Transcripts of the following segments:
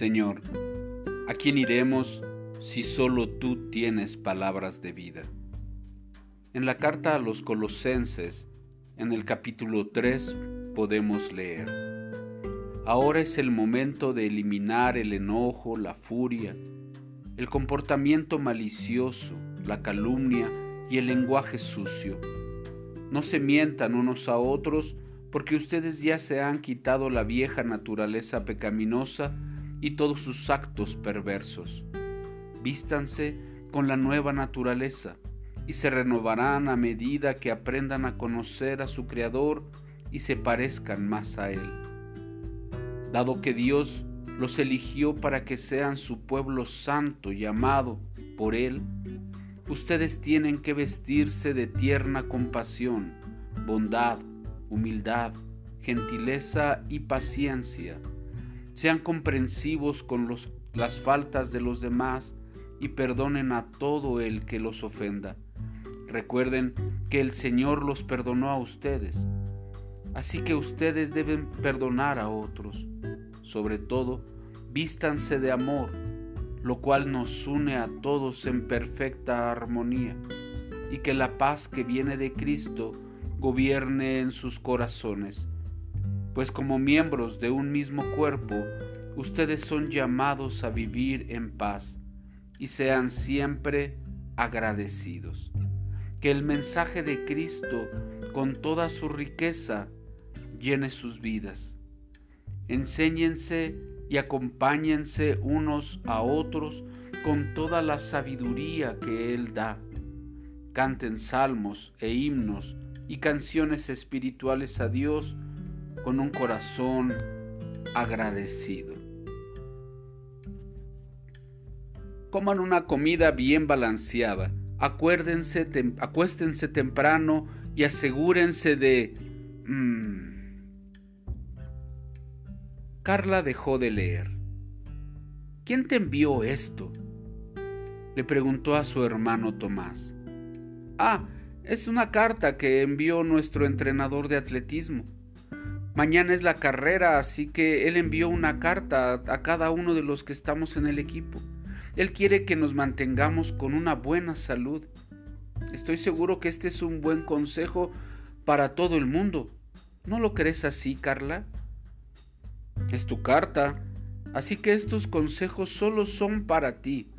Señor, ¿a quién iremos si solo tú tienes palabras de vida? En la carta a los colosenses, en el capítulo 3, podemos leer, Ahora es el momento de eliminar el enojo, la furia, el comportamiento malicioso, la calumnia y el lenguaje sucio. No se mientan unos a otros porque ustedes ya se han quitado la vieja naturaleza pecaminosa y todos sus actos perversos. Vístanse con la nueva naturaleza y se renovarán a medida que aprendan a conocer a su Creador y se parezcan más a Él. Dado que Dios los eligió para que sean su pueblo santo y amado por Él, ustedes tienen que vestirse de tierna compasión, bondad, humildad, gentileza y paciencia. Sean comprensivos con los, las faltas de los demás y perdonen a todo el que los ofenda. Recuerden que el Señor los perdonó a ustedes, así que ustedes deben perdonar a otros. Sobre todo, vístanse de amor, lo cual nos une a todos en perfecta armonía, y que la paz que viene de Cristo gobierne en sus corazones, pues como miembros de un mismo cuerpo, ustedes son llamados a vivir en paz y sean siempre agradecidos. Que el mensaje de Cristo, con toda su riqueza, llene sus vidas. Enséñense y acompáñense unos a otros con toda la sabiduría que Él da. Canten salmos e himnos y canciones espirituales a Dios con un corazón agradecido. Coman una comida bien balanceada, acuérdense, acuéstense temprano y asegúrense de... Mm, Carla dejó de leer. ¿Quién te envió esto? Le preguntó a su hermano Tomás. Ah, es una carta que envió nuestro entrenador de atletismo. Mañana es la carrera, así que él envió una carta a cada uno de los que estamos en el equipo. Él quiere que nos mantengamos con una buena salud. Estoy seguro que este es un buen consejo para todo el mundo. ¿No lo crees así, Carla? Es tu carta, así que estos consejos solo son para ti.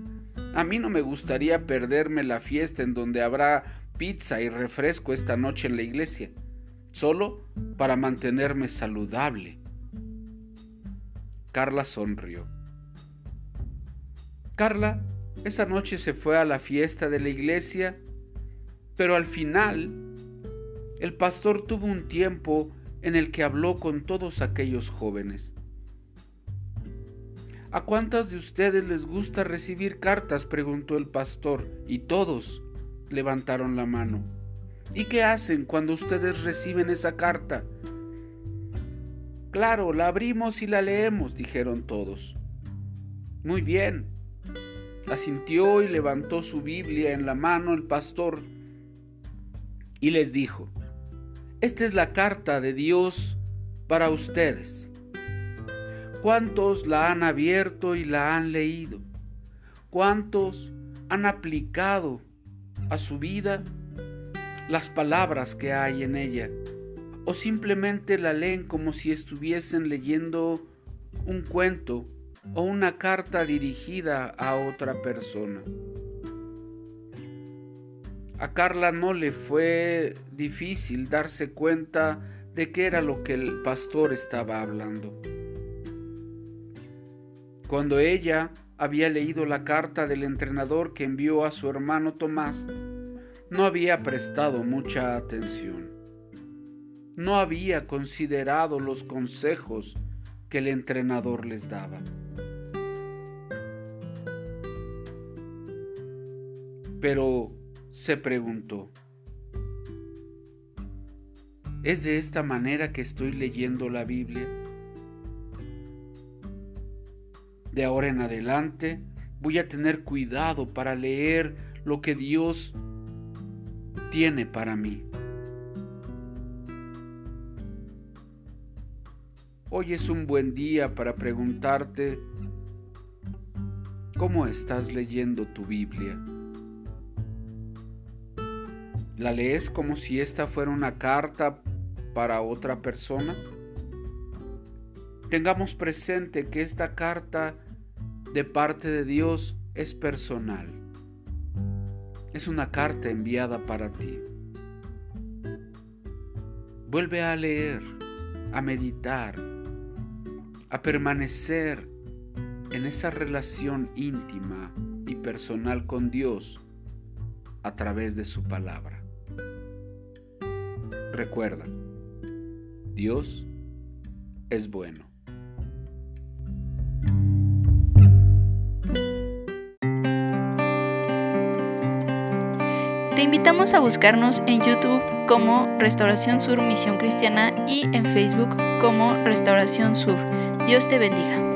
A mí no me gustaría perderme la fiesta en donde habrá pizza y refresco esta noche en la iglesia, solo para mantenerme saludable. Carla sonrió. Carla esa noche se fue a la fiesta de la iglesia, pero al final el pastor tuvo un tiempo en el que habló con todos aquellos jóvenes. ¿A cuántas de ustedes les gusta recibir cartas? preguntó el pastor, y todos levantaron la mano. ¿Y qué hacen cuando ustedes reciben esa carta? Claro, la abrimos y la leemos, dijeron todos. Muy bien. La sintió y levantó su Biblia en la mano el pastor y les dijo, esta es la carta de Dios para ustedes. ¿Cuántos la han abierto y la han leído? ¿Cuántos han aplicado a su vida las palabras que hay en ella o simplemente la leen como si estuviesen leyendo un cuento o una carta dirigida a otra persona. A Carla no le fue difícil darse cuenta de qué era lo que el pastor estaba hablando. Cuando ella había leído la carta del entrenador que envió a su hermano Tomás, no había prestado mucha atención. No había considerado los consejos que el entrenador les daba. Pero se preguntó, ¿es de esta manera que estoy leyendo la Biblia? De ahora en adelante voy a tener cuidado para leer lo que Dios tiene para mí. Hoy es un buen día para preguntarte ¿Cómo estás leyendo tu Biblia? ¿La lees como si esta fuera una carta para otra persona? Tengamos presente que esta carta de parte de Dios es personal. Es una carta enviada para ti. Vuelve a leer, a meditar, a permanecer en esa relación íntima y personal con Dios a través de su palabra. Recuerda, Dios es bueno. Te invitamos a buscarnos en YouTube como Restauración Sur Misión Cristiana y en Facebook como Restauración Sur. Dios te bendiga.